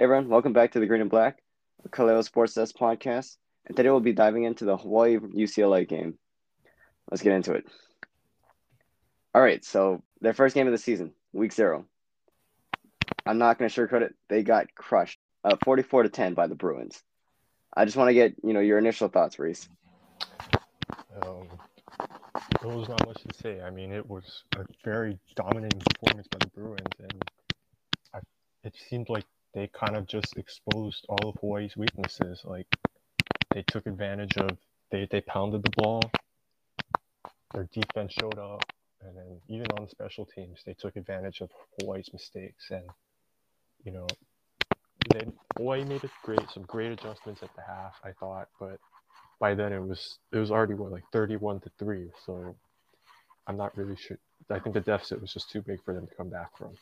Hey everyone, welcome back to the Green and Black, Ka Leo Sports Desk podcast. And today we'll be diving into the Hawaii UCLA game. Let's get into it. All right, so their first game of the season, week zero. I'm not going to sugarcoat it. They got crushed, uh, 44 to 10 by the Bruins. I just want to get you know your initial thoughts, Reece. Um, there was not much to say. I mean, it was a very dominating performance by the Bruins, and I, it seemed like they kind of just exposed all of Hawaii's weaknesses. Like they took advantage of they they pounded the ball. Their defense showed up, and then even on special teams, they took advantage of Hawaii's mistakes. And you know, they Hawaii made a great some great adjustments at the half. I thought, but by then it was it was already what like thirty one to three. So I'm not really sure. I think the deficit was just too big for them to come back from.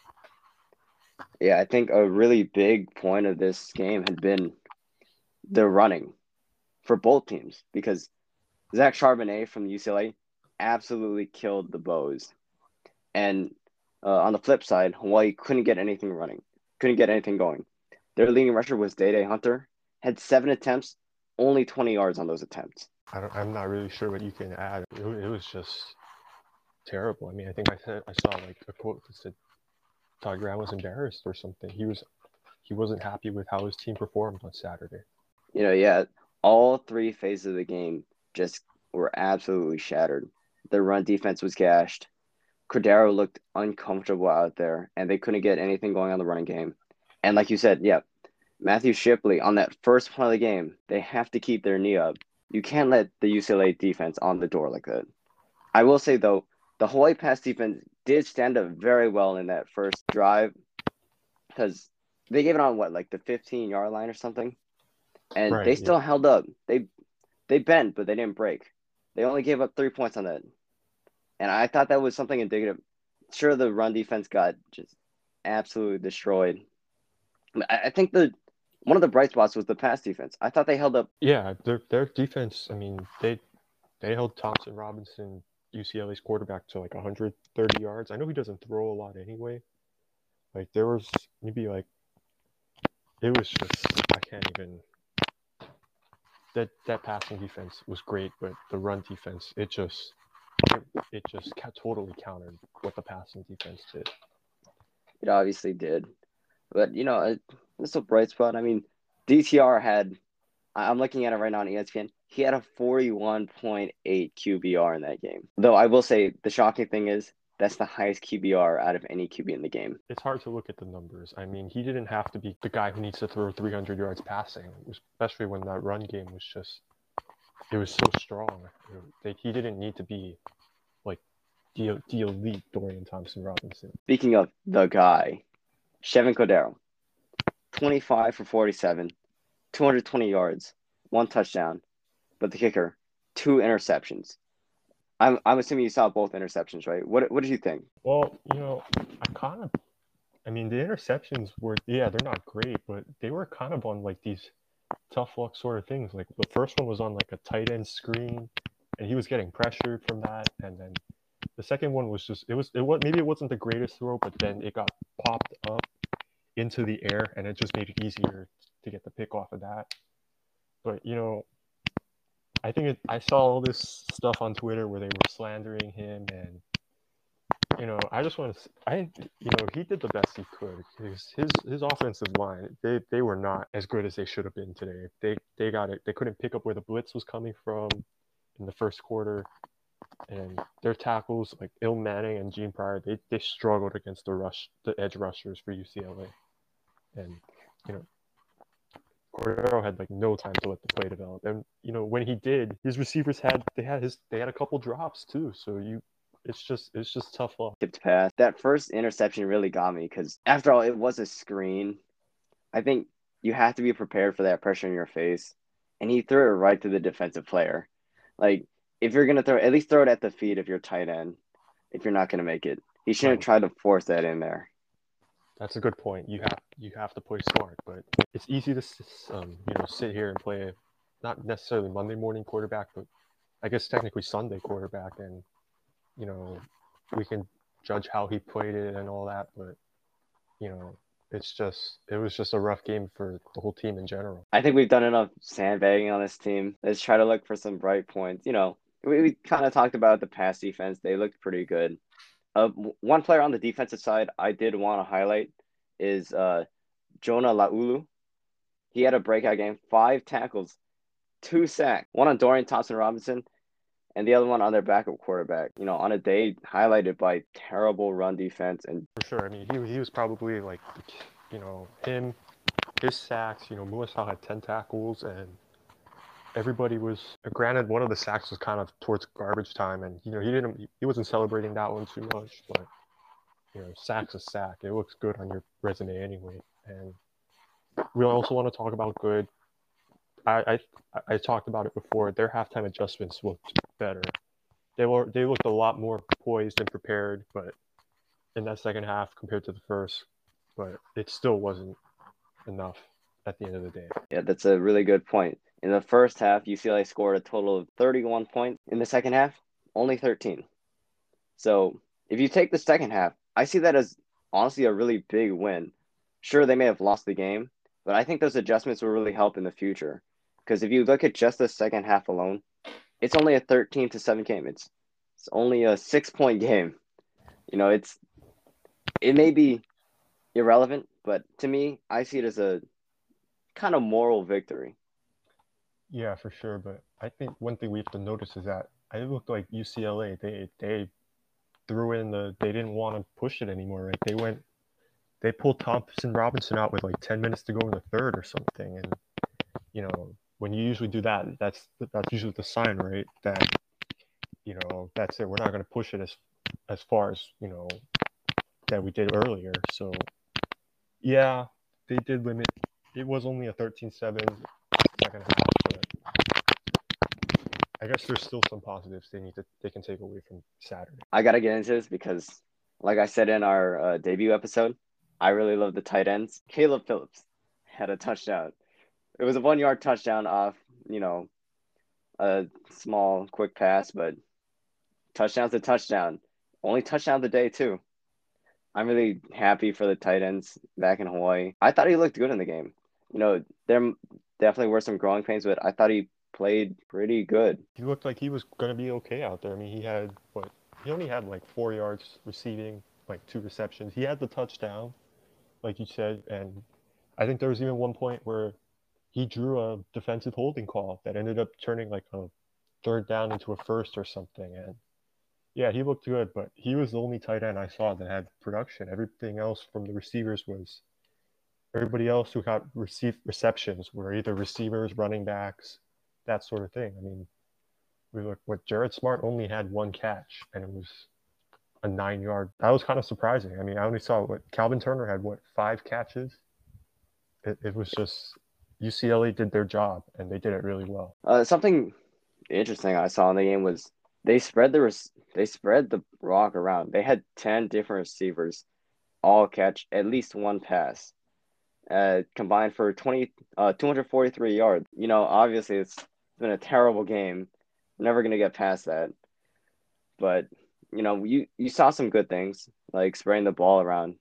Yeah, I think a really big point of this game had been the running for both teams because Zach Charbonnet from UCLA absolutely killed the Bows. And uh, on the flip side, Hawaii couldn't get anything running, couldn't get anything going. Their leading rusher was Dae Dae Hunter, had seven attempts, only 20 yards on those attempts. I I'm not really sure what you can add. It, it was just terrible. I mean, I think I said I saw like a quote that said Todd Graham was embarrassed or something. He was he wasn't happy with how his team performed on Saturday. You know, yeah, all three phases of the game just were absolutely shattered. The run defense was gashed. Cordeiro looked uncomfortable out there, and they couldn't get anything going on the running game. And like you said, yeah, Matthew Shipley on that first play of the game, they have to keep their knee up. You can't let the UCLA defense on the door like that. I will say though, the Hawaii pass defense did stand up very well in that first drive because they gave it on what like the 15 yard line or something, and Right, they yeah. still held up. They they bent, but they didn't break. They only gave up three points on that, and I thought that was something indicative. Sure, the run defense got just absolutely destroyed. I, I think the one of the bright spots was the pass defense. I thought they held up. Yeah, their their defense. I mean, they they held Thompson Robinson, UCLA's quarterback, to like 130 yards. I know he doesn't throw a lot anyway. Like there was maybe like it was just I can't even. That that passing defense was great, but the run defense it just it, it just totally countered what the passing defense did. It obviously did, but you know, it, it's a bright spot. I mean, DTR had. I'm looking at it right now on ESPN. He had a 41.8 QBR in that game. Though I will say the shocking thing is that's the highest QBR out of any QB in the game. It's hard to look at the numbers. I mean, he didn't have to be the guy who needs to throw 300 yards passing, especially when that run game was just, it was so strong. They, he didn't need to be like the, the elite Dorian Thompson Robinson. Speaking of the guy, Chevan Cordeiro, 25 for 47, 220 yards, one touchdown, but the kicker, two interceptions. I'm, I'm assuming you saw both interceptions, right? What, what did you think? Well, you know, I kind of, I mean, the interceptions were, yeah, they're not great, but they were kind of on like these tough luck sort of things. Like the first one was on like a tight end screen, and he was getting pressured from that, and then the second one was just, it was, it was maybe it wasn't the greatest throw, but then it got popped up into the air, and it just made it easier to get the pick off of that. But you know, I think it, I saw all this stuff on Twitter where they were slandering him, and you know, I just want to, I, you know, he did the best he could. His his his offensive line, they they were not as good as they should have been today. They they got it. They couldn't pick up where the blitz was coming from in the first quarter, and their tackles like Ilm Manning and Gene Pryor, they they struggled against the rush, the edge rushers for UCLA, and you know. Cordeiro had like no time to let the play develop, and you know when he did, his receivers had they had his they had a couple drops too. So you, it's just it's just tough luck. tipped pass. That first interception really got me because, after all, it was a screen. I think you have to be prepared for that pressure in your face. And he threw it right to the defensive player. Like, if you're going to throw, at least throw it at the feet of your tight end if you're not going to make it. He shouldn't Right. try to force that in there. That's a good point. You have you have to play smart, but it's easy to um, you know sit here and play not necessarily Monday morning quarterback, but I guess technically Sunday quarterback, and you know we can judge how he played it and all that, but you know it's just it was just a rough game for the whole team in general. I think we've done enough sandbagging on this team. Let's try to look for some bright points. You know, we, we kind of talked about the pass defense. They looked pretty good. Uh, one player on the defensive side I did want to highlight is uh, Jonah Laulu. He had a breakout game, five tackles, two sacks, one on Dorian Thompson Robinson, and the other one on their backup quarterback. You know, on a day highlighted by terrible run defense and For sure. I mean, he he was probably like, you know, him, his sacks. You know, Muasau had ten tackles, and everybody was. Uh, granted, one of the sacks was kind of towards garbage time, and you know he didn't he wasn't celebrating that one too much, but you know, sack's a sack. It looks good on your resume anyway. And we also want to talk about good. I I, I talked about it before. Their halftime adjustments looked better. They were they looked a lot more poised and prepared, but in that second half compared to the first, but it still wasn't enough at the end of the day. Yeah, that's a really good point. In the first half, UCLA scored a total of 31 points. In the second half, only 13. So if you take the second half, I see that as honestly a really big win. Sure, they may have lost the game, but I think those adjustments will really help in the future. Because if you look at just the second half alone, it's only a 13 to 7 game. It's it's only a six point game. You know, it's it may be irrelevant, but to me, I see it as a kind of moral victory. Yeah, for sure. But I think one thing we have to notice is that it looked like UCLA they they threw in the they didn't want to push it anymore. Right? They went they pulled Thompson Robinson out with like ten minutes to go in the third or something, and you know when you usually do that, that's that's usually the sign, right? That you know that's it. We're not going to push it as as far as you know that we did earlier. So yeah, they did limit. It was only a 13-7 second half, I guess there's still some positives they need to they can take away from Saturday. I got to get into this because, like I said in our uh, debut episode, I really love the tight ends. Caleb Phillips had a touchdown. It was a one yard touchdown off, you know, a small quick pass, but touchdown's a touchdown. Only touchdown of the day, too. I'm really happy for the tight ends back in Hawaii. I thought he looked good in the game. You know, there definitely were some growing pains, but I thought he played pretty good. He looked like he was going to be okay out there. I mean, he had what? He only had like four yards receiving, like two receptions. He had the touchdown, like you said, and I think there was even one point where he drew a defensive holding call that ended up turning like a third down into a first or something. And yeah, he looked good, but he was the only tight end I saw that had production. Everything else from the receivers was everybody else who got received receptions were either receivers, running backs, that sort of thing. I mean, we look what Jared Smart only had one catch, and it was a nine yard. That was kind of surprising. I mean, I only saw what Calvin Turner had what five catches. It, it was just UCLA did their job, and they did it really well. Uh, something interesting I saw in the game was they spread the res- they spread the rock around. They had ten different receivers, all catch at least one pass, uh, combined for 20, uh, 243 yards. You know, obviously it's been a terrible game. We're Never gonna get past that. But you know, you you saw some good things like spraying the ball around.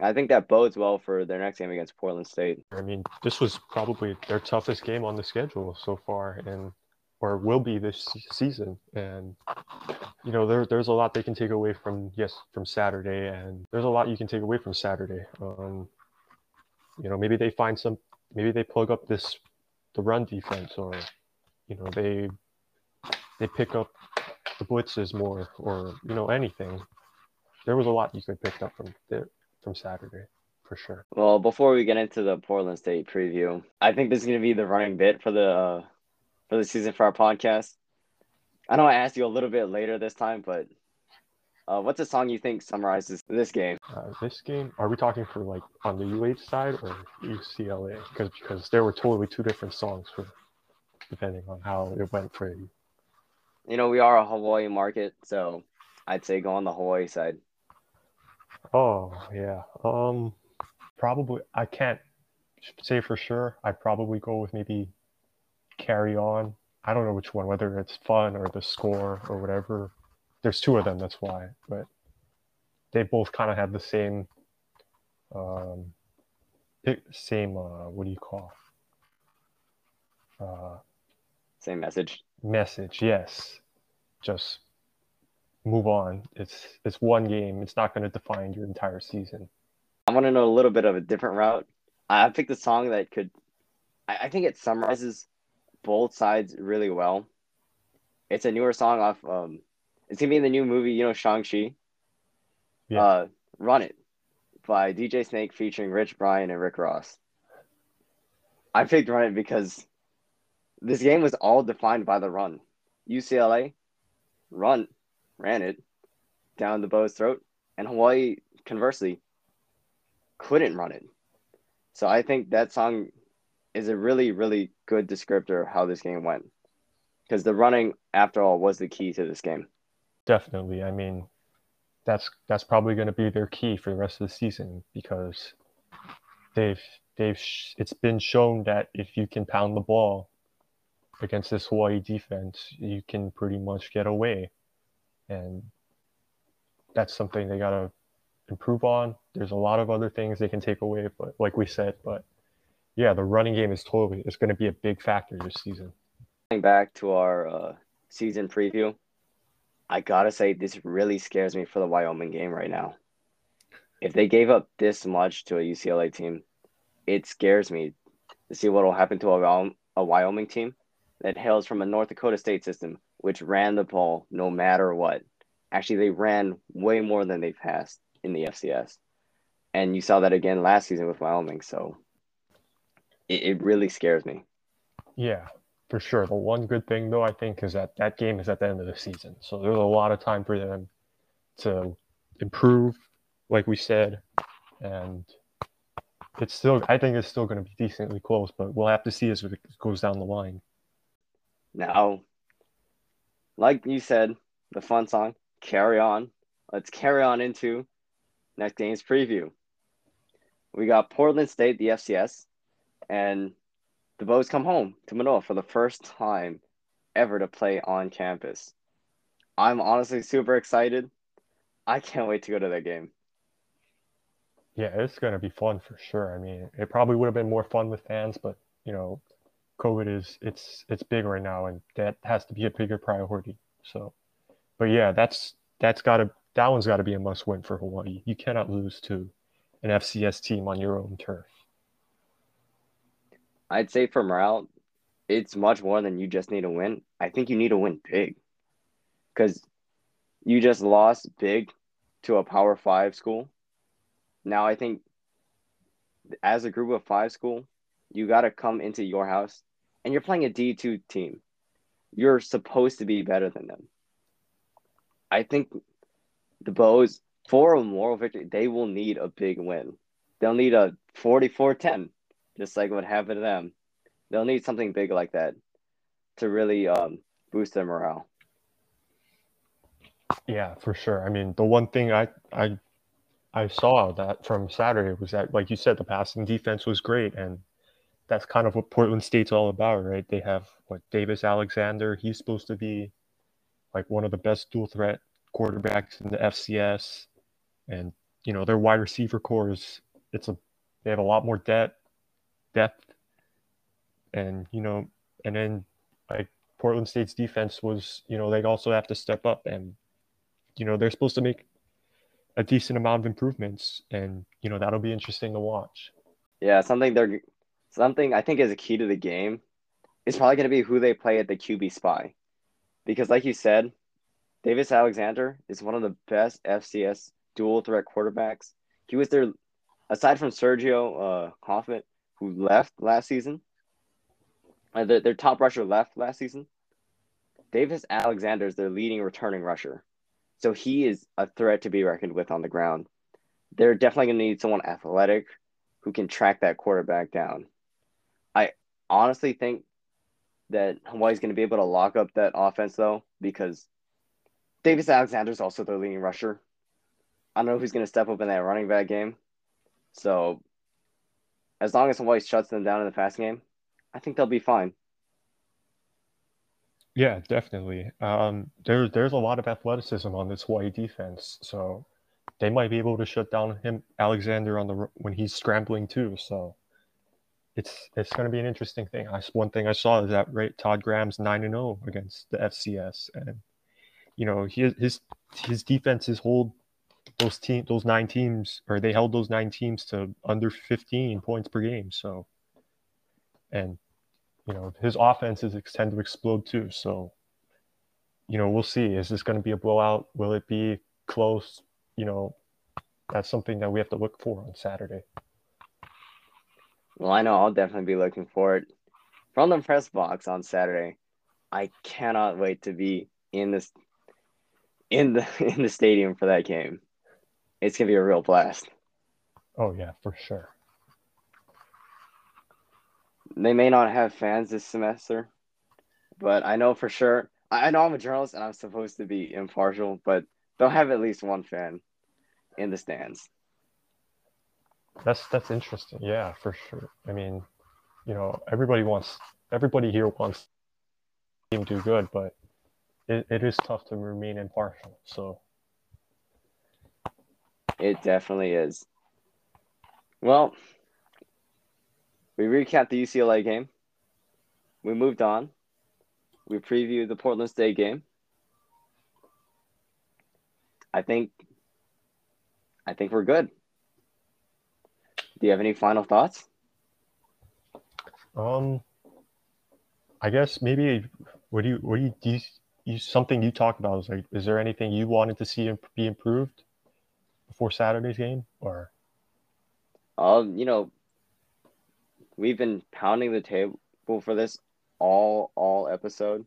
I think that bodes well for their next game against Portland State. I mean, this was probably their toughest game on the schedule so far, and or will be this season. And you know, there there's a lot they can take away from yes from Saturday, and there's a lot you can take away from Saturday. Um, you know, maybe they find some, maybe they plug up this the run defense, or you know, they they pick up the blitzes more, or you know, anything. There was a lot you could pick up from there from Saturday for sure. Well, before we get into the Portland State preview, I think this is going to be the running bit for the uh, for the season for our podcast. I know I asked you a little bit later this time, but uh, what's a song you think summarizes this game? Uh, this game, are we talking for like on the UH side or UCLA? Because because there were totally two different songs for depending on how it went for you. You know, we are a Hawaii market, so I'd say go on the Hawaii side. Oh yeah. Um, probably I can't say for sure. I'd probably go with maybe carry on. I don't know which one, whether it's fun or the score or whatever. There's two of them, that's why. But they both kind of have the same um, same uh, what do you call uh, same message. Message yes. Just move on. It's it's one game. It's not going to define your entire season. I want to know a little bit of a different route. I picked a song that could I, I think it summarizes both sides really well. It's a newer song off um it's gonna be in the new movie you know shang-chi? Yeah. uh run it by DJ Snake featuring Rich Brian and Rick Ross. I picked Run It because this game was all defined by the run. UCLA run ran it down the Bo's throat, and Hawaii conversely couldn't run it. So I think that song is a really, really good descriptor of how this game went. Because the running, after all, was the key to this game. Definitely. I mean, that's that's probably going to be their key for the rest of the season because they've they've it's been shown that if you can pound the ball against this Hawaii defense, you can pretty much get away, and that's something they got to improve on. There's a lot of other things they can take away, but like we said, but yeah, the running game is totally it's going to be a big factor this season. Going Back to our uh, season preview, I gotta say, this really scares me for the Wyoming game right now. If they gave up this much to a UCLA team, it scares me to see what will happen to a, a Wyoming team that hails from a North Dakota State system, which ran the ball no matter what. Actually, they ran way more than they passed in the FCS. And you saw that again last season with Wyoming. So it, it really scares me. Yeah, for sure. The one good thing, though, I think, is that that game is at the end of the season. So there's a lot of time for them to improve, like we said. And it's still, I think it's still going to be decently close, but we'll have to see as it goes down the line. Now, like you said, the fun song, Carry On. Let's carry on into next game's preview. We got Portland State, the FCS, and the Bows come home to Manoa for the first time ever to play on campus. I'm honestly super excited. I can't wait to go to that game. Yeah, it's going to be fun for sure. I mean, it probably would have been more fun with fans, but you know, COVID is it's it's big right now, and that has to be a bigger priority. So, but yeah, that's that's got to that one's got to be a must win for Hawaii. You cannot lose to an FCS team on your own turf. I'd say for morale, it's much more than you just need to win. I think you need to win big because you just lost big to a Power Five school. Now, I think as a group of five school, you got to come into your house and you're playing a D2 team. You're supposed to be better than them. I think the Bows, for a moral victory, they will need a big win. They'll need a 44 10 just like what happened to them. They'll need something big like that to really um, boost their morale. Yeah, for sure. I mean, the one thing I I I saw that from Saturday was that, like you said, the passing defense was great, and that's kind of what Portland State's all about, right? They have what Davis Alexander. He's supposed to be like one of the best dual threat quarterbacks in the FCS, and you know their wide receiver core is it's a they have a lot more depth depth, and you know, and then like Portland State's defense was, you know, they also have to step up, and you know they're supposed to make a decent amount of improvements, and you know that'll be interesting to watch. Yeah, something they're something I think is a key to the game is probably going to be who they play at the QB spy, because like you said, Davis Alexander is one of the best FCS dual threat quarterbacks. He was their, aside from Sergio uh, Hoffman, who left last season. Uh, their, their top rusher left last season. Davis Alexander is their leading returning rusher. So he is a threat to be reckoned with on the ground. They're definitely going to need someone athletic who can track that quarterback down. I honestly think that Hawaii's going to be able to lock up that offense, though, because Davis Alexander is also their leading rusher. I don't know who's going to step up in that running back game. So as long as Hawaii shuts them down in the fast game, I think they'll be fine. Yeah, definitely. Um, there's there's a lot of athleticism on this Hawaii defense, so they might be able to shut down him Alexander on the when he's scrambling too. So it's it's going to be an interesting thing. I, one thing I saw is that right Todd Graham's nine and zero oh against the FCS, and you know his his his defenses hold those team those nine teams or they held those nine teams to under 15 points per game. So and you know his offenses tend to explode too. So you know we'll see. Is this going to be a blowout? Will it be close? You know that's something that we have to look for on Saturday. Well, I know I'll definitely be looking for it from the press box on Saturday. I cannot wait to be in this in the in the stadium for that game. It's gonna be a real blast. Oh yeah, for sure. They may not have fans this semester, but I know for sure. I know I'm a journalist and I'm supposed to be impartial, but they'll have at least one fan in the stands. That's that's interesting. Yeah, for sure. I mean, you know, everybody wants everybody here wants team do good, but it, it is tough to remain impartial. So it definitely is. Well, we recapped the UCLA game. We moved on. We previewed the Portland State game. I think I think we're good. Do you have any final thoughts? Um, I guess maybe what do you what do you, do you, you something you talked about is like is there anything you wanted to see be improved before Saturday's game or? Um, you know, we've been pounding the table for this all all episode.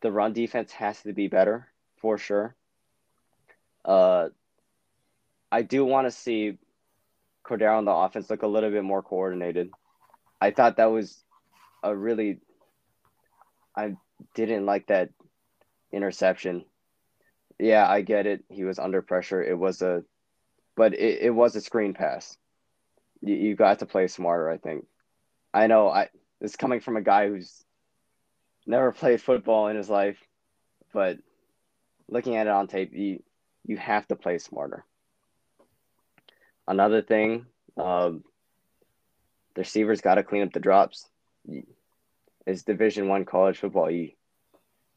The run defense has to be better for sure. Uh, I do want to see Cordeiro on the offense look a little bit more coordinated. I thought that was a really I didn't like that interception. Yeah, I get it. He was under pressure. It was a but it, it was a screen pass. You, you got to play smarter, I think. I know I this coming from a guy who's never played football in his life, but looking at it on tape, you you have to play smarter. Another thing, um, the receivers got to clean up the drops. It's Division One college football. You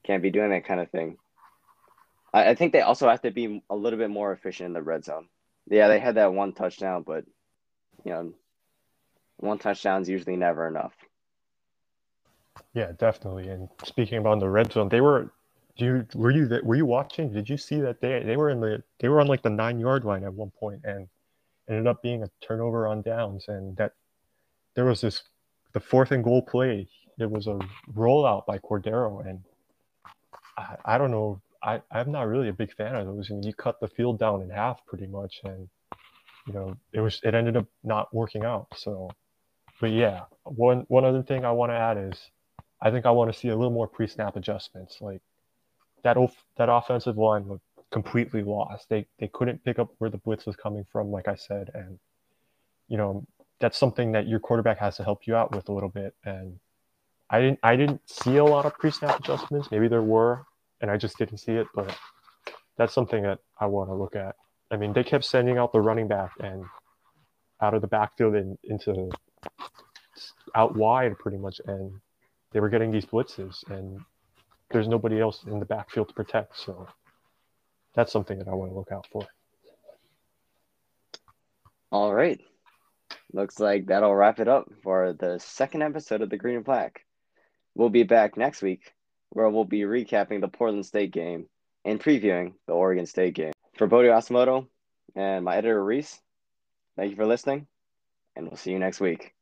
can't be doing that kind of thing. I, I think they also have to be a little bit more efficient in the red zone. Yeah, they had that one touchdown, but you know, one touchdown is usually never enough. Yeah, definitely. And speaking about the red zone, they were. You were you were you watching? Did you see that they they were in the they were on like the nine yard line at one point, and ended up being a turnover on downs, and that there was this the fourth and goal play. It was a rollout by Cordeiro, and I, I don't know. I, I'm not really a big fan of those. I mean, you cut the field down in half pretty much, and you know it was it ended up not working out. So, but yeah, one one other thing I want to add is I think I want to see a little more pre-snap adjustments. Like that that offensive line looked completely lost. They they couldn't pick up where the blitz was coming from, like I said, and you know that's something that your quarterback has to help you out with a little bit. And I didn't I didn't see a lot of pre-snap adjustments. Maybe there were, and I just didn't see it. But that's something that I want to look at. I mean, they kept sending out the running back and out of the backfield and into out wide pretty much, and they were getting these blitzes, and there's nobody else in the backfield to protect. So that's something that I want to look out for. All right. Looks like that'll wrap it up for the second episode of the Green and Black. We'll be back next week where we'll be recapping the Portland State game and previewing the Oregon State game. For Bode Asamoto and my editor Reece, thank you for listening, and we'll see you next week.